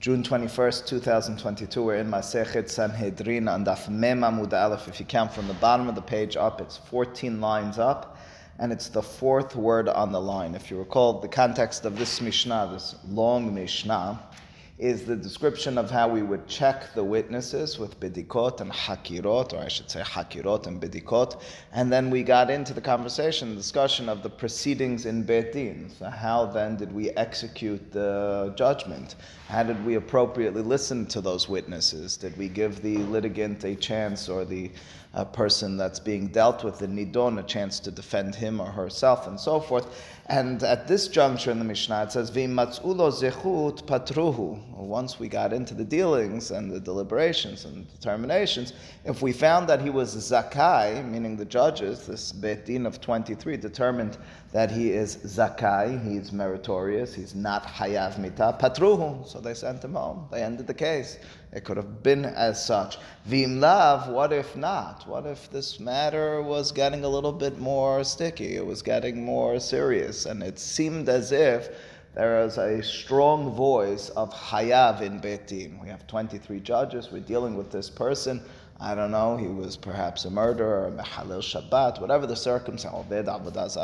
June 21st, 2022. We're in Masechet Sanhedrin on Daf Mem Amud Aleph. If you count from the bottom of the page up, it's 14 lines up, and it's the fourth word on the line. If you recall, the context of this Mishnah, this long Mishnah, is the description of how we would check the witnesses with bidikot and hakirot, or I should say hakirot and bidikot. And then we got into the conversation, discussion of the proceedings in Beit Din. So how then did we execute the judgment? How did we appropriately listen to those witnesses? Did we give the litigant a chance or the uh, person that's being dealt with, the nidon, a chance to defend him or herself and so forth? And at this juncture in the Mishnah, it says, V'imatz'ulo zechut patruhu. Once we got into the dealings and the deliberations and determinations, if we found that he was zakai, meaning the judges, this Beit Din of 23, determined that he is zakai, he's meritorious, he's not hayav mita, patruhu. So they sent him home. They ended the case. It could have been as such. Vim lav, what if not? What if this matter was getting a little bit more sticky? It was getting more serious, and it seemed as if there is a strong voice of hayav in Beit Din. We have 23 judges. We're dealing with this person. I don't know, he was perhaps a murderer, a mehalil Shabbat, whatever the circumstance,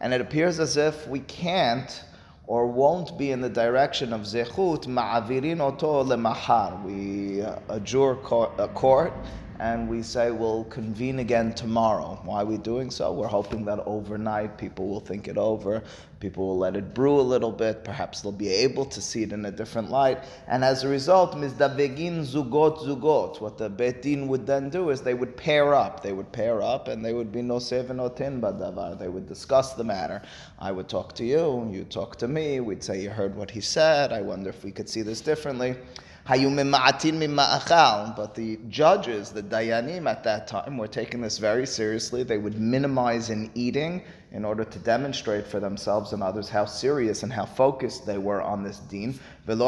and it appears as if we can't or won't be in the direction of zechut, ma'avirin oto lemahar. We adjure a court and we say we'll convene again tomorrow. Why are we doing so? We're hoping that overnight people will think it over, people will let it brew a little bit, perhaps they'll be able to see it in a different light, and as a result, mizdavegin zugot zugot. What the Beit Din would then do is they would pair up. They would pair up, and they would be no seven or ten badavar. They would discuss the matter. I would talk to you, you talk to me. We'd say you heard what he said. I wonder if we could see this differently. But the judges, the dayanim at that time, were taking this very seriously. They would minimize in eating in order to demonstrate for themselves and others how serious and how focused they were on this deen. And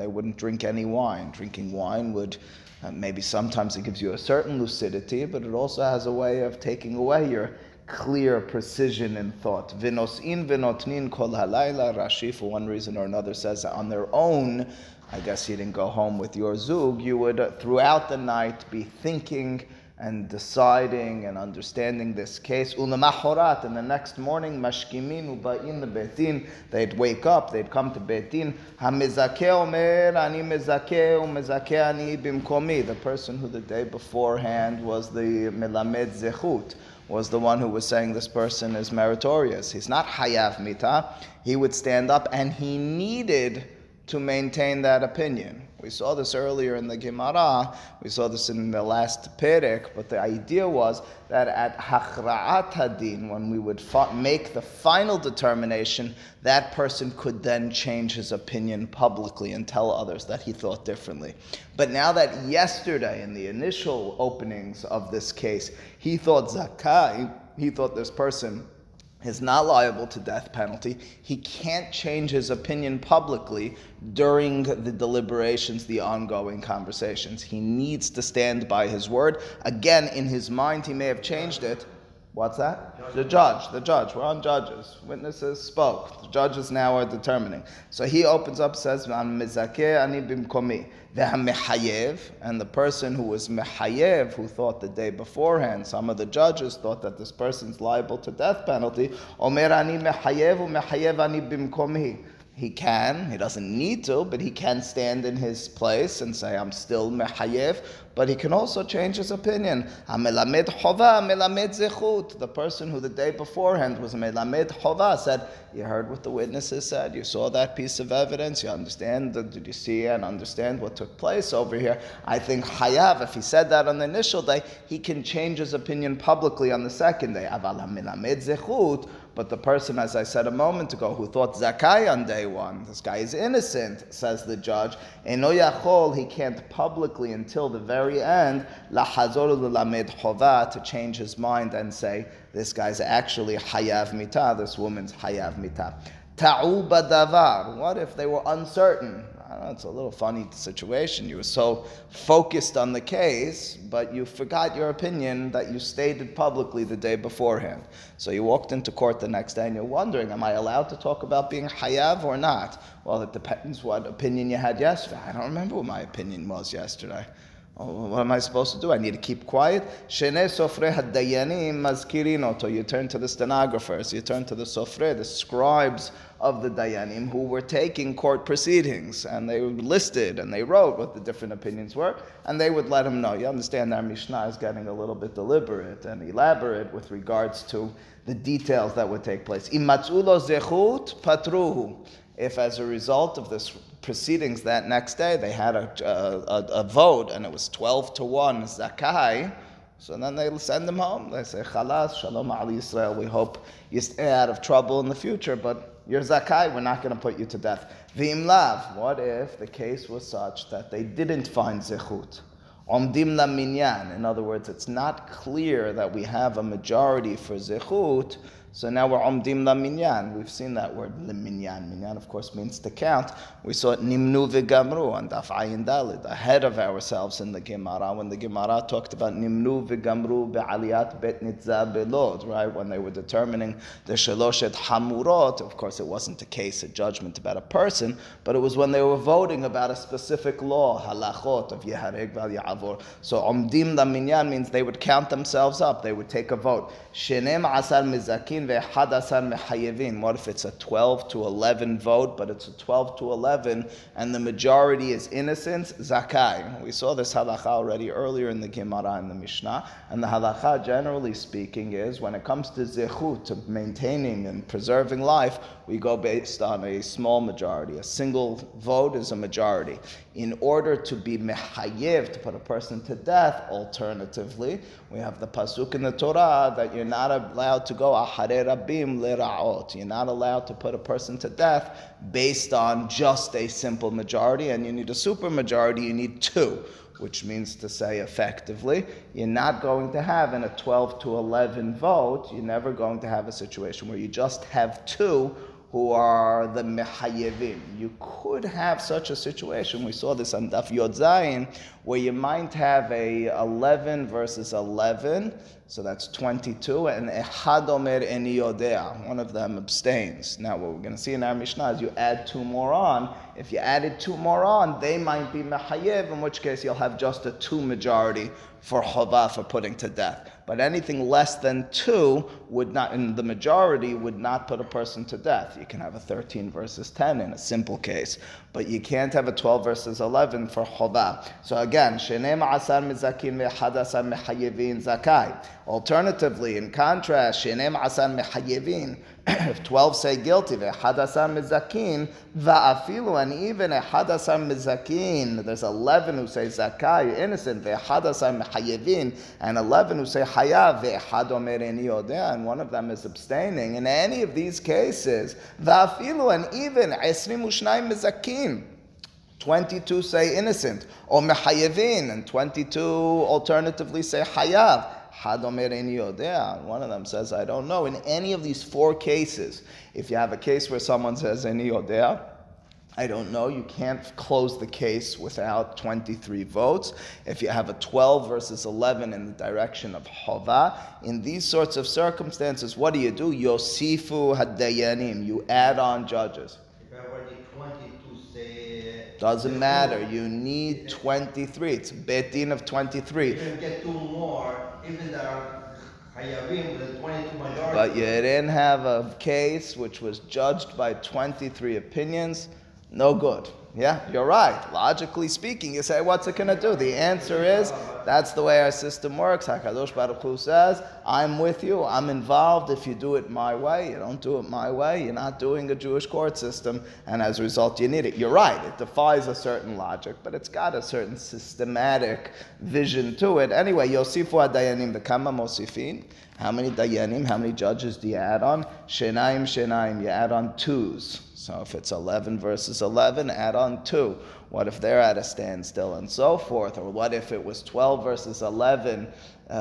they wouldn't drink any wine. Drinking wine would uh, maybe sometimes it gives you a certain lucidity, but it also has a way of taking away your clear precision in thought. Vinos'in vinotnin kol halayla. Rashi, for one reason or another, says on their own, I guess you didn't go home with your zug, you would throughout the night be thinking and deciding and understanding this case. Ulamahorat, and the next morning, mashkimin uba'in the Beit Din, they'd wake up, they'd come to Beit Din. Hamizake omer ani mezake umezake ani. The person who the day beforehand was the melamed zechut was the one who was saying this person is meritorious. He's not hayav mita. He would stand up and he needed to maintain that opinion. We saw this earlier in the Gemara, we saw this in the last Perek, but the idea was that at Hachra'at Hadin, when we would fa- make the final determination, that person could then change his opinion publicly and tell others that he thought differently. But now that yesterday, in the initial openings of this case, he thought Zakai, he thought this person is not liable to death penalty. He can't change his opinion publicly during the deliberations, the ongoing conversations. He needs to stand by his word. Again, in his mind, he may have changed it. What's that? Judge. The judge. The judge. We're on judges. Witnesses spoke. The judges now are determining. So he opens up, says, "Am mezakeh ani bimkomi." And the person who was mehayev, who thought the day beforehand, some of the judges thought that this person's liable to death penalty. Omer ani mehayev mehayev ani bimkomi. He can, he doesn't need to, but he can stand in his place and say, I'm still mehayev, but he can also change his opinion. Melamed chova, melamed zechut. The person who the day beforehand was melamed chova said, You heard what the witnesses said, you saw that piece of evidence, you understand, did you see and understand what took place over here? I think hayav, if he said that on the initial day, he can change his opinion publicly on the second day. Aval melamed zechut. But the person, as I said a moment ago, who thought Zakai on day one, this guy is innocent, says the judge, Eno he can't publicly until the very end, lahazor lamed chova, to change his mind and say, this guy's actually hayav mita, this woman's hayav mita. Ta'u what if they were uncertain? Know, it's a little funny situation. You were so focused on the case, but you forgot your opinion that you stated publicly the day beforehand. So you walked into court the next day and you're wondering, am I allowed to talk about being hayav or not? Well, it depends what opinion you had yesterday. I don't remember what my opinion was yesterday. Oh, what am I supposed to do? I need to keep quiet. Shene sofre hadayanim mazkirin oto. You turn to the stenographers, you turn to the sofre, the scribes of the dayanim who were taking court proceedings, and they listed and they wrote what the different opinions were, and they would let him know. You understand our Mishnah is getting a little bit deliberate and elaborate with regards to the details that would take place. Imatzulo zechut patruhu if as a result of this proceedings that next day they had a, a, a, vote and it was 12 to 1 zakai, so then they send them home. They say, Chalas, Shalom Ali Israel, we hope you stay out of trouble in the future, but you're zakai, we're not going to put you to death. V'imlav, what if the case was such that they didn't find zechut? Omdim la minyan. In other words, it's not clear that we have a majority for zechut, so now we're omdim la minyan. We've seen that word la minyan. Minyan, of course, means to count. We saw it nimnu v'gamru on daf ayin dalid, ahead of ourselves in the Gemara, when the Gemara talked about nimnu v'gamru be'aliyat bet nitzah belod, right? When they were determining the shaloshet hamurot, of course, it wasn't a case, a judgment about a person, but it was when they were voting about a specific law, halachot of yehareg val ya'avor. So omdim la minyan means they would count themselves up. They would take a vote. Shenem asar mizakin what if it's a 12 to 11 vote, but it's a 12 to 11 and the majority is innocent? Zakai. We saw this halacha already earlier in the Gemara and the Mishnah. And the halacha, generally speaking, is when it comes to zechut, to maintaining and preserving life, we go based on a small majority. A single vote is a majority. In order to be mehayev, to put a person to death, alternatively, we have the pasuk in the Torah that you're not allowed to go ahare You're not allowed to put a person to death based on just a simple majority, and you need a super majority. You need two which means to say effectively, you're not going to have in a 12 to 11 vote, you're never going to have a situation where you just have two who are the mehayevim. You could have such a situation. We saw this on Daf Yod Zayin, where you might have a 11 versus 11, so that's 22, and echad omer eni yodea, one of them abstains. Now, what we're going to see in our Mishnah is you add two more on. If you added two more on, they might be mehayev, in which case you'll have just a two majority for chovah for putting to death. But anything less than two would not, in the majority, would not put a person to death. You can have a 13 versus 10 in a simple case, but you can't have a 12 versus 11 for chovah. So again, shenem asar mizakin ve'had asar mehayevin zakai. Alternatively, in contrast, shenem asar mehayevin, if 12 say guilty, ve'hadasar mizakin, va'afilu, and even a hadasar mizakin, there's 11 who say zakai, innocent, ve'hadasar mehayevin, and 11 who say hayav, ve'had omer and one of them is abstaining. In any of these cases, va'afilu, and even 22 mizakin, 22 say innocent, or mehayevin, and 22 alternatively say hayav. One of them says, I don't know. In any of these four cases, if you have a case where someone says, Eni I don't know. You can't close the case without 23 votes. If you have a 12 versus 11 in the direction of Hova, in these sorts of circumstances, what do you do? Yosifu hadayanim. You add on judges. Doesn't matter. You need 23. It's Beit Din of 23. You can get two more, even there are but you didn't have a case which was judged by 23 opinions. No good. Yeah, you're right. Logically speaking, you say, what's it going to do? The answer is, that's the way our system works. HaKadosh Baruch Hu says, I'm with you, I'm involved. If you do it my way, you don't do it my way, you're not doing a Jewish court system, and as a result, you need it. You're right, it defies a certain logic, but it's got a certain systematic vision to it. Anyway, Yosifu Dayanim, the Kama Mosifin. How many dayanim, how many judges do you add on? Shenaim, shenaim, you add on twos. So if it's 11 versus 11, add on 2. What if they're at a standstill and so forth? Or what if it was 12 versus 11 uh,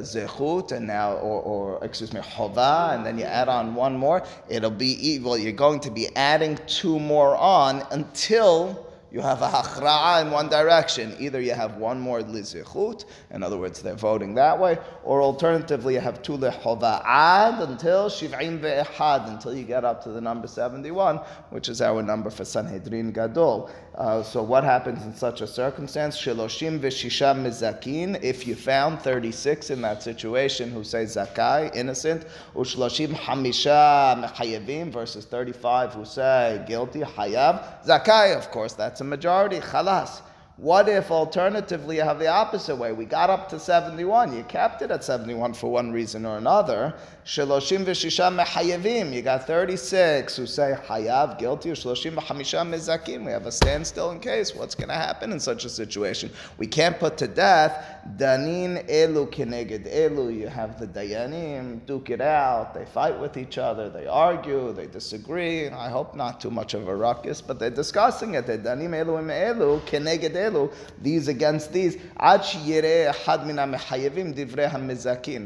zechut and now, or, or excuse me, chova, and then you add on one more? It'll be, well, you're going to be adding two more on until you have a hachra'a in one direction. Either you have one more lizichut, in other words, they're voting that way, or alternatively, you have two lehova'ad until shiv'im ve'ehad, until you get up to the number 71, which is our number for Sanhedrin Gadol. Uh, so what happens in such a circumstance? Shiloshim v'shisha mizakin, if you found 36 in that situation who say zakai, innocent, ushloshim hamisha mechayevim, versus 35 who say guilty, hayav, zakai, of course, that's a majority, chalas. What if alternatively you have the opposite way? We got up to 71. You kept it at 71 for one reason or another. Shaloshim v'shisha mehayevim. You got 36 who say hayav, guilty. Shaloshim v'hamisha mezakim. We have a standstill in case. What's going to happen in such a situation? We can't put to death. Danin elu keneged elu. You have the dayanim duke it out. They fight with each other. They argue. They disagree. I hope not too much of a ruckus, but they're discussing it. They danim elu im elu keneged elu these against these.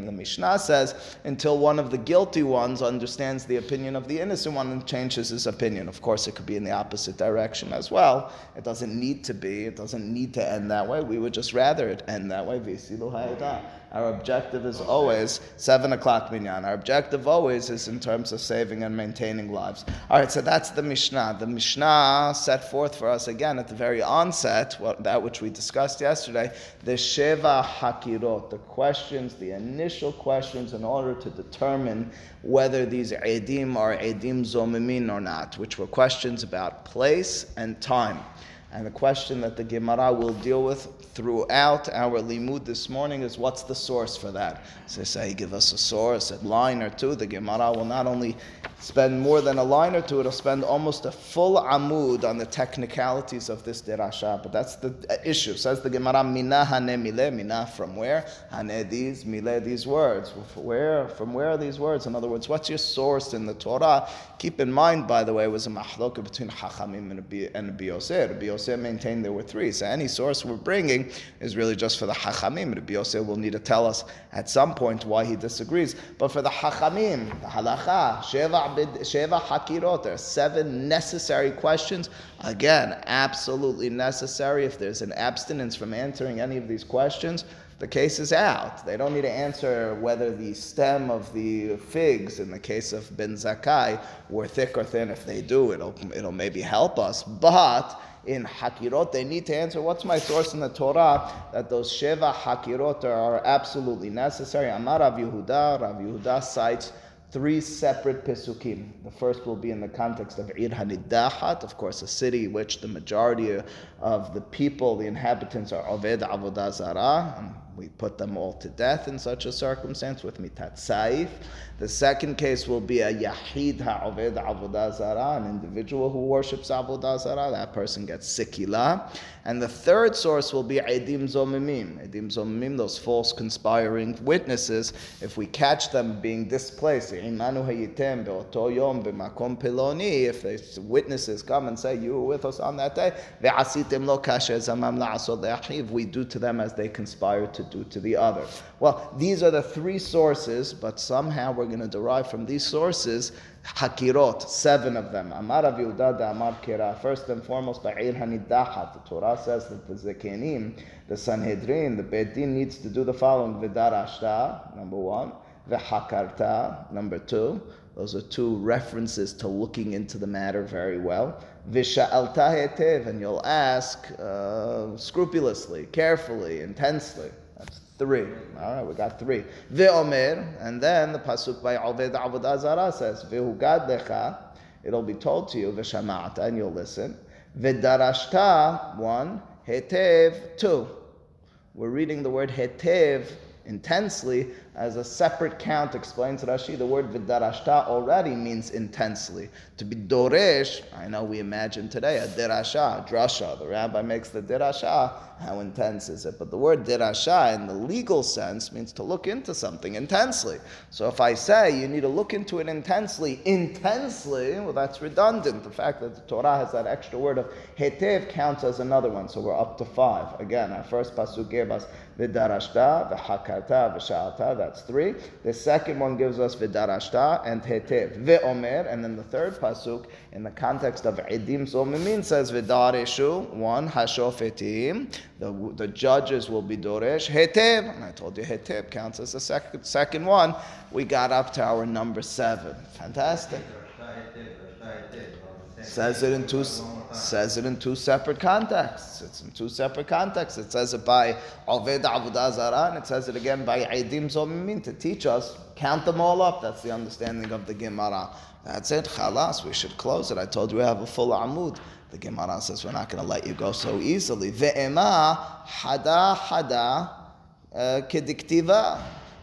The Mishnah says until one of the guilty ones understands the opinion of the innocent one and changes his opinion. Of course, it could be in the opposite direction as well. It doesn't need to be. It doesn't need to end that way. We would just rather it end that way. Our objective is always seven o'clock minyan. Our objective always is in terms of saving and maintaining lives. All right, so that's the Mishnah. The Mishnah set forth for us again at the very onset, what, that which we discussed yesterday, the Sheva Hakirot, the questions, the initial questions in order to determine whether these Edim are Edim Zomimin or not, which were questions about place and time. And the question that the Gemara will deal with throughout our limud this morning is what's the source for that? So say, give us a source, a line or two. The Gemara will not only spend more than a line or two, it'll spend almost a full amud on the technicalities of this derasha. But that's the issue. Says the Gemara, mina hane mile, mina from where? Hane these, mile these words. Where? From where are these words? In other words, what's your source in the Torah? Keep in mind, by the way, it was a mahloka between Hachamim and. Rabbi Yosef maintained there were three. So any source we're bringing is really just for the Hachamim. Rabbi Yosef will need to tell us at some point why he disagrees. But for the Hachamim, the halacha, Sheva, Sheva Hakirot, there are seven necessary questions. Again, absolutely necessary. If there's an abstinence from answering any of these questions, the case is out. They don't need to answer whether the stem of the figs, in the case of Ben Zakai, were thick or thin. If they do, it'll, it'll maybe help us. But in Hakirot, they need to answer what's my source in the Torah that those Sheva Hakirot are absolutely necessary. Amar Rav Yehuda, Rav Yehuda cites three separate Pesukim. The first will be in the context of Ir Hanidahat, of course, a city which the majority of the people, the inhabitants, are Oved Avodah Zarah. We put them all to death in such a circumstance with mitat saif. The second case will be a yahid ha'oved avodah zara, an individual who worships avodah zara. That person gets sikila. And the third source will be edim zomimim. Edim zomimim, those false conspiring witnesses. If we catch them being displaced, imanu hayitem be'oto yom if the witnesses come and say, you were with us on that day, ve'asitim we do to them as they conspire to do to the other. Well, these are the three sources, but somehow we're going to derive from these sources hakirot, seven of them. Amar Yehuda Amar Kira. First and foremost, Ba'ir Hanidahat. The Torah says that the Zekenim, the Sanhedrin, the Beit Din needs to do the following: V'darashta, number one, V'hakarta, number two. Those are two references to looking into the matter very well. Visha'alta and you'll ask uh, scrupulously, carefully, intensely. That's three. All right, we got three. Ve'omer, and then the pasuk by Oved Avodah Zarah says, Ve'hugad lecha, it'll be told to you, V'shama'ata, and you'll listen. Ve'darashta, one. Hetev, two. We're reading the word hetev intensely as a separate count, explains Rashi. The word vidarashta already means intensely. To be doresh, I know we imagine today a derasha, drasha. The rabbi makes the derasha. How intense is it? But the word derasha in the legal sense means to look into something intensely. So if I say you need to look into it intensely, intensely, well, that's redundant. The fact that the Torah has that extra word of hetev counts as another one. So we're up to five. Again, our first pasuk gave us vidarashta, v'hakarta, v'sha'ata, that's three. The second one gives us Vidarashta and Hetev, Ve'omer, and then the third pasuk in the context of Edim Zomimin says Vidareshu, one, Hashofetim, the, the judges will be Doresh, Hetev, and I told you Hetev counts as the second, second one. We got up to our number seven. Fantastic. Says it in two says it in two separate contexts. It's in two separate contexts. It says it by Avodah Zarah, and it says it again by Eidim Zomimin to teach us. Count them all up. That's the understanding of the Gemara. That's it. Chalas. We should close it. I told you we have a full Amud. The Gemara says we're not going to let you go so easily. Ve'ema hada hada uh, kediktiva.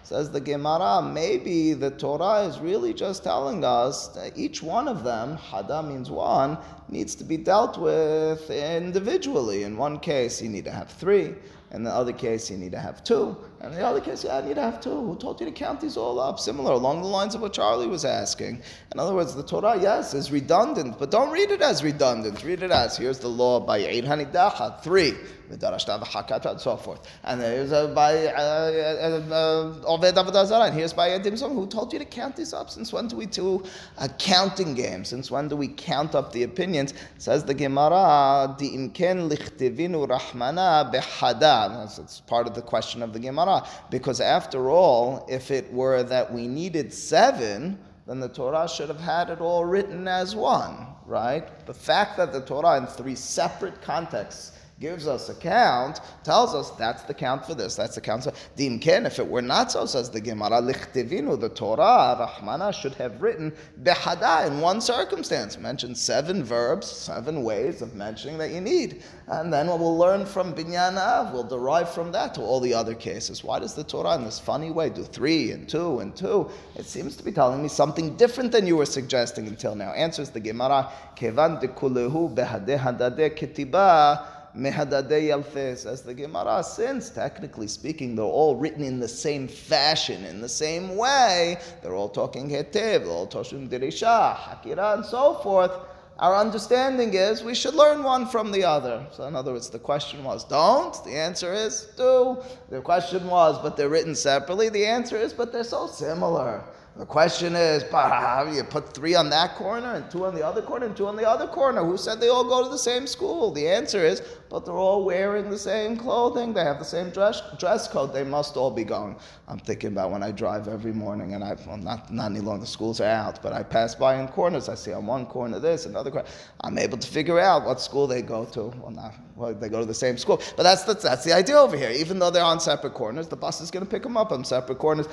Says the Gemara, maybe the Torah is really just telling us that each one of them, hada means one, needs to be dealt with individually. In one case, you need to have three. In the other case, you need to have two. And the other case, yeah, I need to have two. Who told you to count these all up? Similar, along the lines of what Charlie was asking. In other words, the Torah, yes, is redundant, but don't read it as redundant. Read it as here's the law by Eid Hanidacha, three and so forth. And there's a by uh, uh, uh, Oved Avodah and here's by Edim Zom, who told you to count these up. Since when do we do a counting game? Since when do we count up the opinions? Says the Gemara, Di imken lichtivinu rahmana behada. It's part of the question of the Gemara. Because after all, if it were that we needed seven, then the Torah should have had it all written as one, right? The fact that the Torah in three separate contexts gives us a count, tells us that's the count for this, that's the count for Dim Ken. If it were not so, says the Gemara, Lichtivinu, the Torah, Rahmana should have written Behada in one circumstance, mentioned seven verbs, seven ways of mentioning that you need. And then what we'll learn from Binyana, we'll derive from that to all the other cases. Why does the Torah in this funny way do three and two and two? It seems to be telling me something different than you were suggesting until now. Answers the Gemara, Kevan de kulehu hadade ketiba Mehadadei Yalfes, as the Gemara, since technically speaking, they're all written in the same fashion, in the same way, they're all talking Hetev, they're all talking Dirisha, Hakira, and so forth. Our understanding is we should learn one from the other. So, in other words, the question was don't. The answer is do. The question was, but they're written separately. The answer is, but they're so similar. The question is, but you put three on that corner and two on the other corner and two on the other corner. Who said they all go to the same school? The answer is, but they're all wearing the same clothing. They have the same dress, dress code. They must all be going. I'm thinking about when I drive every morning and I, well, not, not any longer, the schools are out, but I pass by in corners. I see on one corner this, another corner. I'm able to figure out what school they go to. Well, not, well, they go to the same school. But that's, that's, that's the idea over here. Even though they're on separate corners, the bus is going to pick them up on separate corners.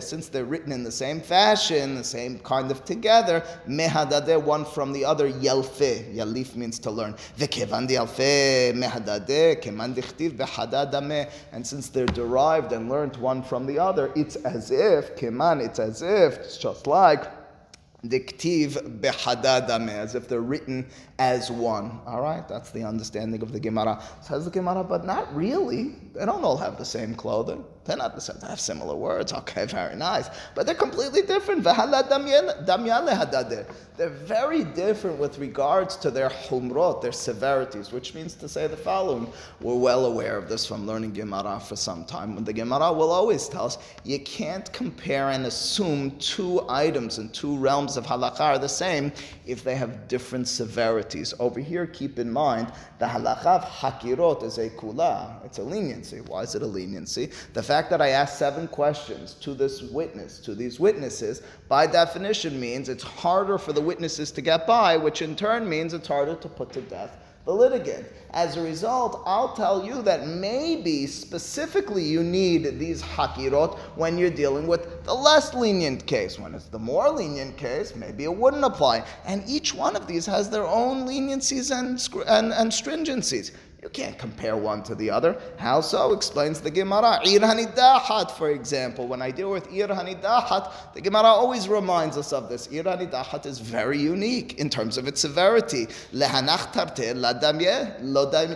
Since they're written in the same fashion, the same kind of together, one from the other, yelfe. Yalif means to learn. Yalfe keman. And since they're derived and learned one from the other, it's as if, keman, it's as if, it's just like, diktiv behadadame, as if they're written as one. All right, that's the understanding of the Gemara. Says the Gemara, but not really. They don't all have the same clothing. They're not the same. They have similar words. Okay, very nice. But they're completely different. They're very different with regards to their humrot, their severities, which means to say the following. We're well aware of this from learning Gemara for some time. When the Gemara will always tell us you can't compare and assume two items in two realms of halakha are the same if they have different severities. Over here, keep in mind the halakha of hakirot is a kula. It's a leniency. Why is it a leniency? The fact that I asked seven questions to this witness, to these witnesses, by definition means it's harder for the witnesses to get by, which in turn means it's harder to put to death the litigant. As a result, I'll tell you that maybe specifically you need these hakirot when you're dealing with the less lenient case. When it's the more lenient case, maybe it wouldn't apply. And each one of these has their own leniencies and, and, and stringencies. You can't compare one to the other. How so? Explains the Gemara. Ir hanidahat, for example. When I deal with ir hanidahat, the Gemara always reminds us of this. Ir hanidahat is very unique in terms of its severity. Lehanach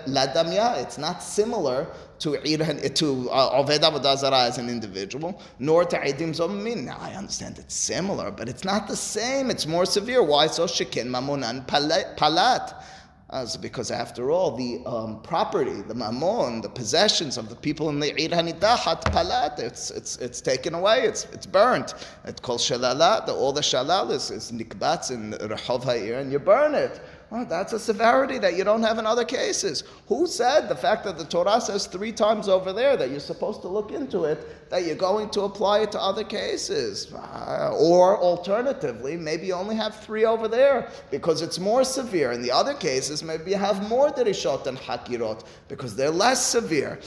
ladamya. It's not similar to to uh, Oved as an individual, nor to Eidim Zomin. Now I understand it's similar, but it's not the same. It's more severe. Why so? Shekin mamunan palat. As because after all, the um, property, the mammon, the possessions of the people in the Ir Palat, it's, it's, it's taken away, it's, it's burnt. It's called Shalala, the, all the Shalal is, is nikbats in Rehov Ha'ir, and you burn it. Well, that's a severity that you don't have in other cases. Who said the fact that the Torah says three times over there that you're supposed to look into it, that you're going to apply it to other cases? Uh, or alternatively, maybe you only have three over there because it's more severe. In the other cases, maybe you have more derishot than hakirot because they're less severe.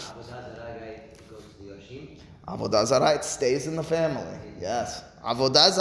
Avodah Zarah, it stays in the family. Yes. Avodah.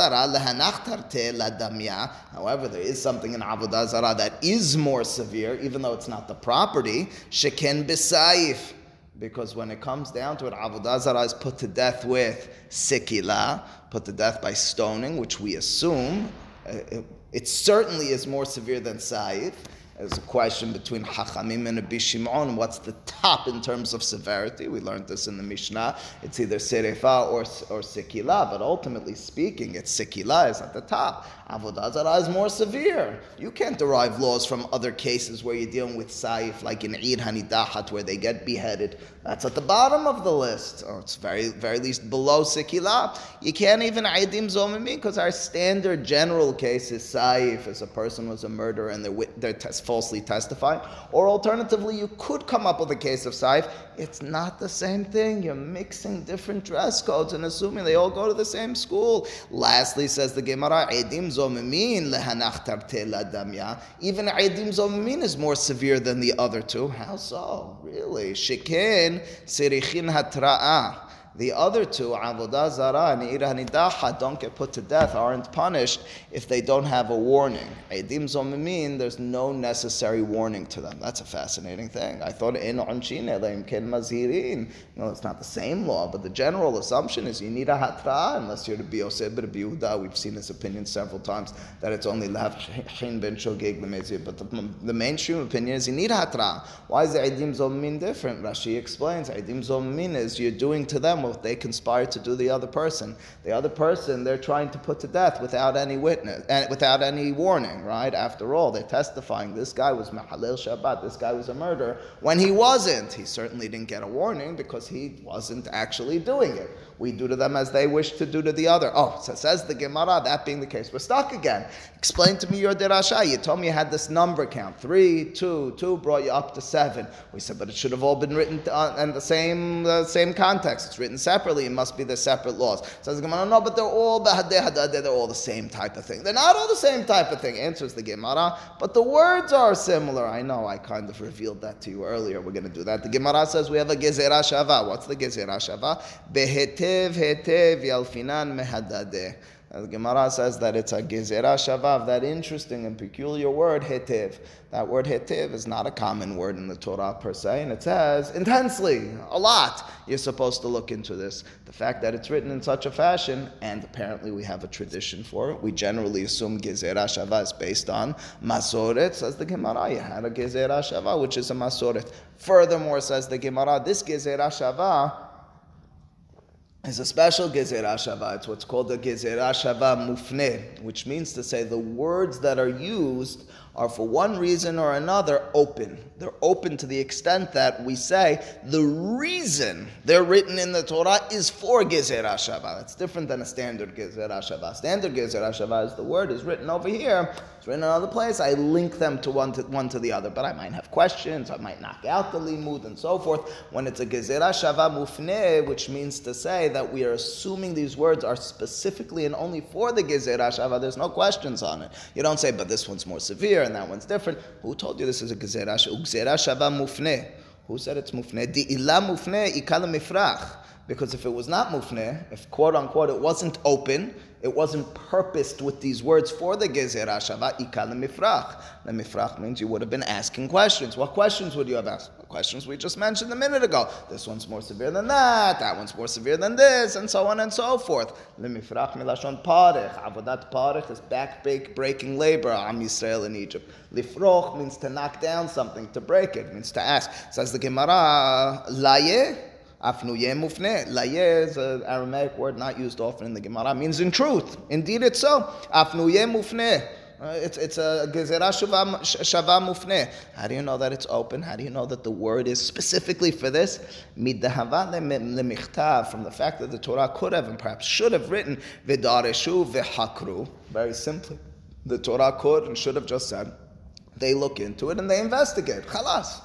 However, there is something in Avodah Zarah that is more severe, even though it's not the property. Sheken b'saif. Because when it comes down to it, Avodah Zarah is put to death with sikila, put to death by stoning, which we assume. Uh, it, it certainly is more severe than saif. There's a question between Hachamim and Rabbi Shimon. What's the top in terms of severity? We learned this in the Mishnah. It's either Serefa or, or Sikila, but ultimately speaking, it's Sikila is at the top. Avodah Zarah is more severe. You can't derive laws from other cases where you're dealing with Saif, like in Eid Hanidahat, where they get beheaded. That's at the bottom of the list, or it's very, very least below Sikila. You can't even Aidim Zomimi, because our standard general case is Saif, as a person was a murderer and they're, they're tes- falsely testify. Or alternatively, you could come up with a case of Saif. It's not the same thing. You're mixing different dress codes and assuming they all go to the same school. Lastly, says the Gemara, Aidim zomimin ladamya. Even Eidim zomimin is more severe than the other two. How so? Really? Shikin sirichin hatra'ah. The other two, Avodah Zarah and Ir Hanidaha, don't get put to death, aren't punished if they don't have a warning. Eidim Zomimin, there's no necessary warning to them. That's a fascinating thing. I thought in Unshin Eleim Ken Mazirin. No, it's not the same law, but the general assumption is you need a hatra unless you're to be Oseh but We've seen this opinion several times that it's only lav Shin ben Shogeg But the, the mainstream opinion is you need hatra. Why is the Eidim Zomimin different? Rashi explains Eidim Zomimin is you're doing to them what they conspire to do the other person. The other person they're trying to put to death without any witness and without any warning, right? After all, they're testifying this guy was Mahalil Shabbat, this guy was a murderer. When he wasn't, he certainly didn't get a warning because he wasn't actually doing it. We do to them as they wish to do to the other. Oh, so says the Gemara, that being the case, we're stuck again. Explain to me your derasha. You told me you had this number count. Three, two, two brought you up to seven. We said, but it should have all been written in the same uh, same context. It's written separately. It must be the separate laws. Says the Gemara, no, but they're all they're all the same type of thing. They're not all the same type of thing. Answers the Gemara, but the words are similar. I know. I kind of revealed that to you earlier. We're going to do that. The Gemara says we have a gezerah shava. What's the gezerah shava? Behete hetev hetev yalfinan mehadadeh. The Gemara says that it's a gezerah shavav, that interesting and peculiar word, hetev. That word hetev is not a common word in the Torah per se, and it says intensely, a lot. You're supposed to look into this. The fact that it's written in such a fashion, and apparently we have a tradition for it, we generally assume gezerah shava is based on masoret, says the Gemara. You had a gezerah shava, which is a masoret. Furthermore, says the Gemara, this gezerah shava is a special Gezerah Shava. It's what's called the Gezerah Shava Mufne, which means to say the words that are used are for one reason or another open. They're open to the extent that we say the reason they're written in the Torah is for Gezerah Shava. That's different than a standard Gezerah Shava. Standard Gezerah Shava is the word is written over here, it's written another place. I link them to one to one to the other, but I might have questions, I might knock out the limud and so forth. When it's a Gezerah Shava Mufne, which means to say that we are assuming these words are specifically and only for the Gezerah Shava, there's no questions on it. You don't say, but this one's more severe and that one's different. Who told you this is a Gezerah Shava Mufne? Who said it's Mufne? Di ila Mufne ikala mifrach. Because if it was not mufne, if quote unquote it wasn't open, it wasn't purposed with these words for the gezerah shava ikal mifrach. The mifrach means you would have been asking questions. What questions would you have asked? Questions we just mentioned a minute ago. This one's more severe than that. That one's more severe than this, and so on and so forth. The mifrach milashon parich. Avodat parich is back breaking labor. Am Yisrael in Egypt. Lifroch means to knock down something, to break it. Means to ask. Says the Gemara, laye Afnuye mufne. Laye is an Aramaic word not used often in the Gemara. Means in truth. Indeed, it's so. Afnuye mufne. Uh, it's, it's a gezerah shava mufne. How do you know that it's open? How do you know that the word is specifically for this? From the fact that the Torah could have and perhaps should have written v'dareshu v'hakru. Very simply, the Torah could and should have just said, they look into it and they investigate. Chalas.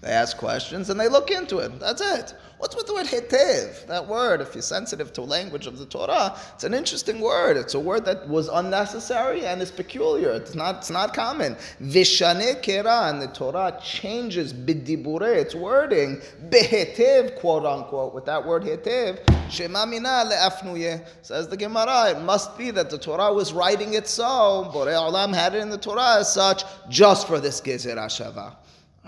They ask questions and they look into it. That's it. What's with the word hetev? That word, if you're sensitive to language of the Torah, it's an interesting word. It's a word that was unnecessary and is peculiar. It's not, it's not common. Vishane kera, and the Torah changes bidibure, its wording, behetev, quote unquote, with that word hetev, shema mina le'afnuye. Says the Gemara, it must be that the Torah was writing it so, Borei Olam had it in the Torah as such, just for this gezer shava.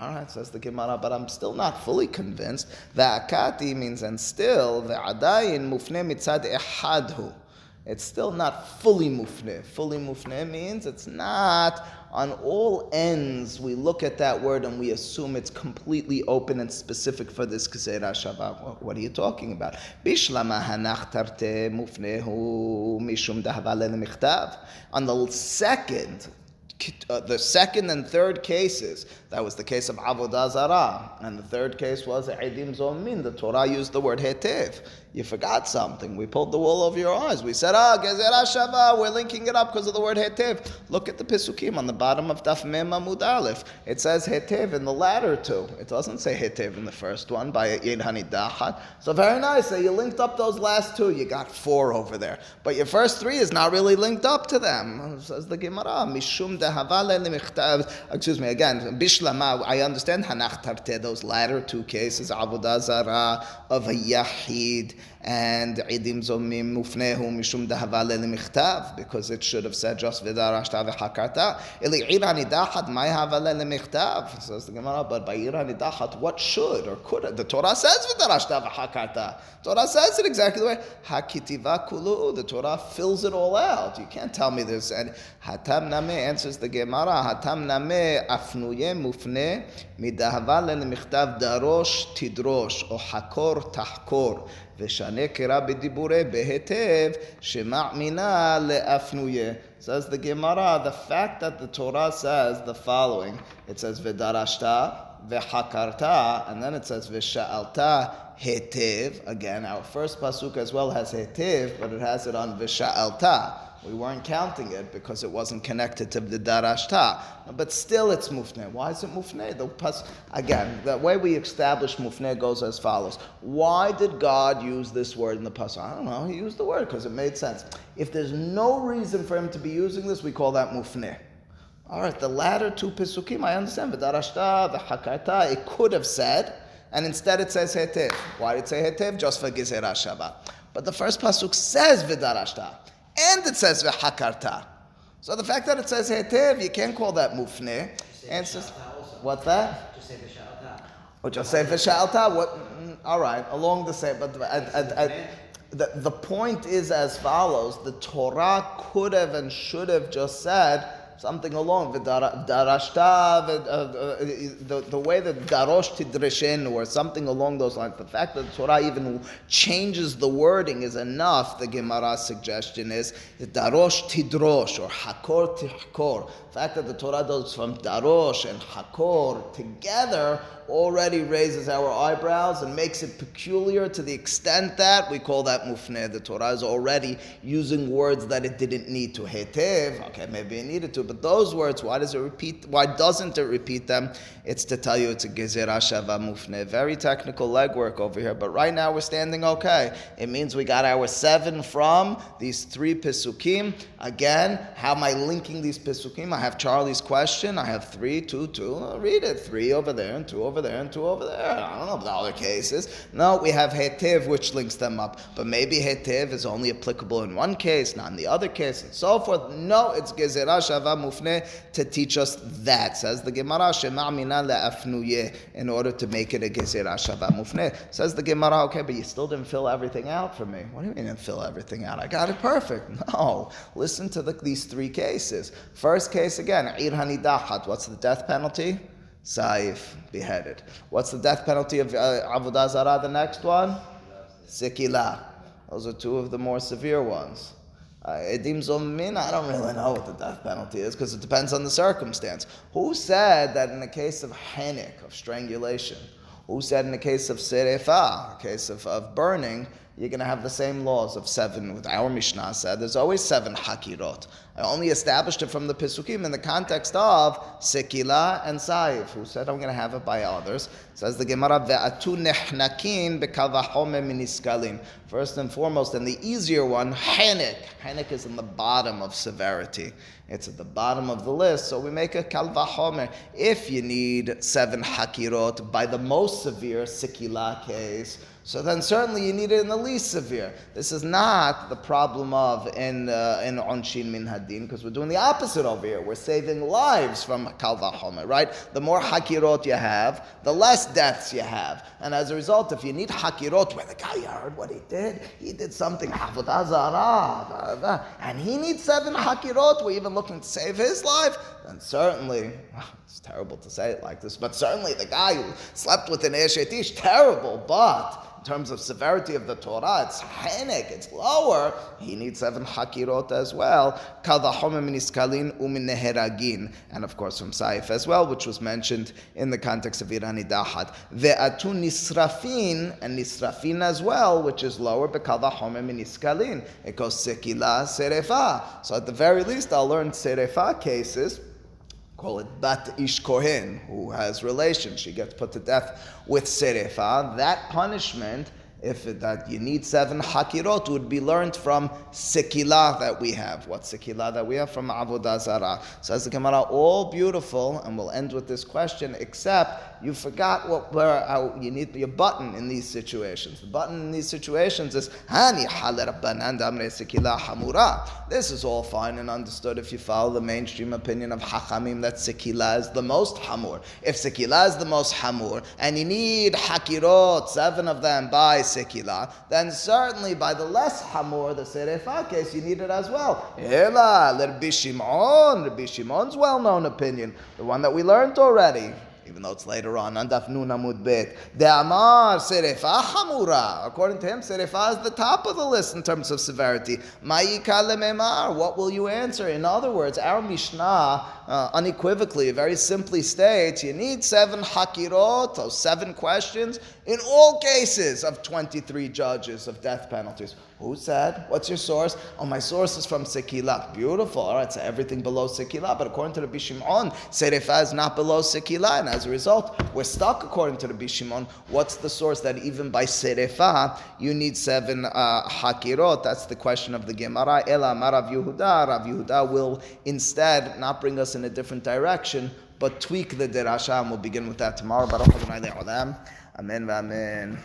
All right, says the Gemara, but I'm still not fully convinced. The akati means, and still, the adayin mufne mitzad ehadhu. It's still not fully mufne. Fully mufne means it's not on all ends. We look at that word and we assume it's completely open and specific for this gezerah shava. What are you talking about? Bishlama hanach tarte mufnehu mishum dahava On the second, uh, the second and third cases, that was the case of Avodah Zarah, and the third case was Eidim Zomin. The Torah used the word Hetev. You forgot something. We pulled the wool over your eyes. We said, ah, Gezerah Shava, we're linking it up because of the word Hetev. Look at the Pisukim on the bottom of Daf Mem Amud Aleph. It says Hetev in the latter two. It doesn't say Hetev in the first one by Yid Dahat. So very nice. So you linked up those last two. You got four over there. But your first three is not really linked up to them. Says the Gemara. Mishum Excuse me, again, Bishlama, I understand Hanach Tarte, those latter two cases, Avodah Zarah of a Yahid and Idim Zomim Mufnehu Mishum Dahava Lemichtav, because it should have said just Vidarashta Vehakarta. Ili Irani Dahat, Mai Hava Lemichtav. Says the Gemara, but by Irani Dahat, what should or could The Torah says Vidarashta Vehakarta. Torah says it exactly the way. Hakitiva Kulu, the Torah fills it all out. You can't tell me this. And Hatam Name answers the Gemara, Hatam Name Afnuye Mufne Midahava Lemichtav Darosh Tidrosh, or Hakor Tahkor. ושנה קרא בדיבורי בהיטב, שמאמינה לאפנויה. Says the Gemara, the fact that the Torah says the following, it says v'darashta, v'hakarta, and then it says v'sha'alta hetev. Again, our first pasuk as well has hetev, but it has it on v'sha'alta. We weren't counting it because it wasn't connected to the darashta. But still it's mufne. Why is it mufne? The pas- again, the way we establish mufne goes as follows. Why did God use this word in the pasuk? I don't know. He used the word because it made sense. If there's no reason for him to be using this, we call that mufne. All right, the latter two pisukim, I understand. V'darashta, v'hakarta, it could have said, and instead it says hetev. Why did it say hetev? Just for gezerah shava. But the first pasuk says v'darashta and it says vehakarta. So the fact that it says hetev, you can't call that mufne. And says, what's that? Just say v'shalta. Or just say v'shalta. What? Mm, all right, along the same. But the, the point is as follows: the Torah could have and should have just said something along the darashta, uh, the, the way that darosh tidreshen or something along those lines. The fact that the Torah even changes the wording is enough. The Gemara's suggestion is darosh tidrosh or hakor tihkor. The fact that the Torah does from darosh and hakor together already raises our eyebrows and makes it peculiar to the extent that we call that mufne. The Torah is already using words that it didn't need to. Hetev, okay, maybe it needed to, but those words, why does it repeat? Why doesn't it repeat them? It's to tell you it's a gezerah shava mufne. Very technical legwork over here, but right now we're standing okay. It means we got our seven from these three pisukim. Again, how am I linking these pisukim? I have Charlie's question. I have three, two, two. I'll read it. Three over there and two over over there and two over there. I don't know about the other cases. No, we have hetev which links them up, but maybe hetev is only applicable in one case, not in the other case, and so forth. No, it's gezerah shava mufne to teach us that. Says the Gemara shema'amina le'afnuye in order to make it a gezerah shava mufne. Says the Gemara, okay, but you still didn't fill everything out for me. What do you mean didn't fill everything out? I got it perfect. No, listen to the, these three cases. First case again, ir. What's the death penalty? Saif, beheaded. What's the death penalty of uh, Avodah Zarah? The next one? Sikila. Those are two of the more severe ones. Uh, Edim Zomin, I don't really know what the death penalty is because it depends on the circumstance. Who said that in the case of hanik, of strangulation, who said in the case of serefa, a case of, of burning, you're going to have the same laws of seven. With our Mishnah said there's always seven hakirot. I only established it from the Pisukim in the context of Sekila and Saif, who said I'm going to have it by others. Says the Gemara, Ve'atu nehnakin bekavahome miniskalim. First and foremost, and the easier one, Hanik. Hanik is in the bottom of severity. It's at the bottom of the list, so we make a kalvahomer. If you need seven hakirot by the most severe Sekila case, so then certainly you need it in the least severe. This is not the problem of in uh, in onshin min hadin because we're doing the opposite over here. We're saving lives from kal vachomer, right? The more hakirot you have, the less deaths you have, and as a result, if you need hakirot where the guy heard what he did, he did something and he needs seven hakirot. We're even looking to save his life. Then certainly, it's terrible to say it like this, but certainly the guy who slept with an eshet ish, terrible, but in terms of severity of the Torah, it's henek, it's lower. He needs seven hakirot as well. And of course from Saif as well, which was mentioned in the context of ir hanidachat. Ve'atu nisrafin, and nisrafin as well, which is lower. It goes sekila serefa. So at the very least, I'll learn serefa cases call it Bat Ish Kohen, who has relations. She gets put to death with Serefa. That punishment if that you need seven hakirot would be learned from sekilah that we have. What sekilah that we have from avodah zarah? Says the Gemara, all beautiful, and we'll end with this question. Except you forgot what where you need your button in these situations. The button in these situations is hani hamura. This is all fine and understood if you follow the mainstream opinion of hachamim that sekilah is the most hamur. If sekilah is the most hamur, and you need hakirot, seven of them by sekila, then certainly by the less hamur, the serefa case, you need it as well. Ela, Rabbi Shimon, Rabbi Shimon's well-known opinion, the one that we learned already even though it's later on, Nun Amud Bet. De Amar Serefa Hamura. According to him, Serefa is the top of the list in terms of severity. Ma'ika Lememar. What will you answer? In other words, our Mishnah uh, unequivocally, very simply states you need seven hakirot, seven questions, in all cases of 23 judges of death penalties. Who said? What's your source? Oh, my source is from Sekila. Beautiful. All right, so everything below Sekila. But according to the Bishimon, Serefa is not below Sekila. And as a result, we're stuck according to the Bishimon. What's the source that even by Serefa, you need seven uh, Hakirot? That's the question of the Gemara. Ela Marav Yehuda. Rav Yehuda will instead not bring us in a different direction, but tweak the derasha. And we'll begin with that tomorrow. Baruch Amen. Amen.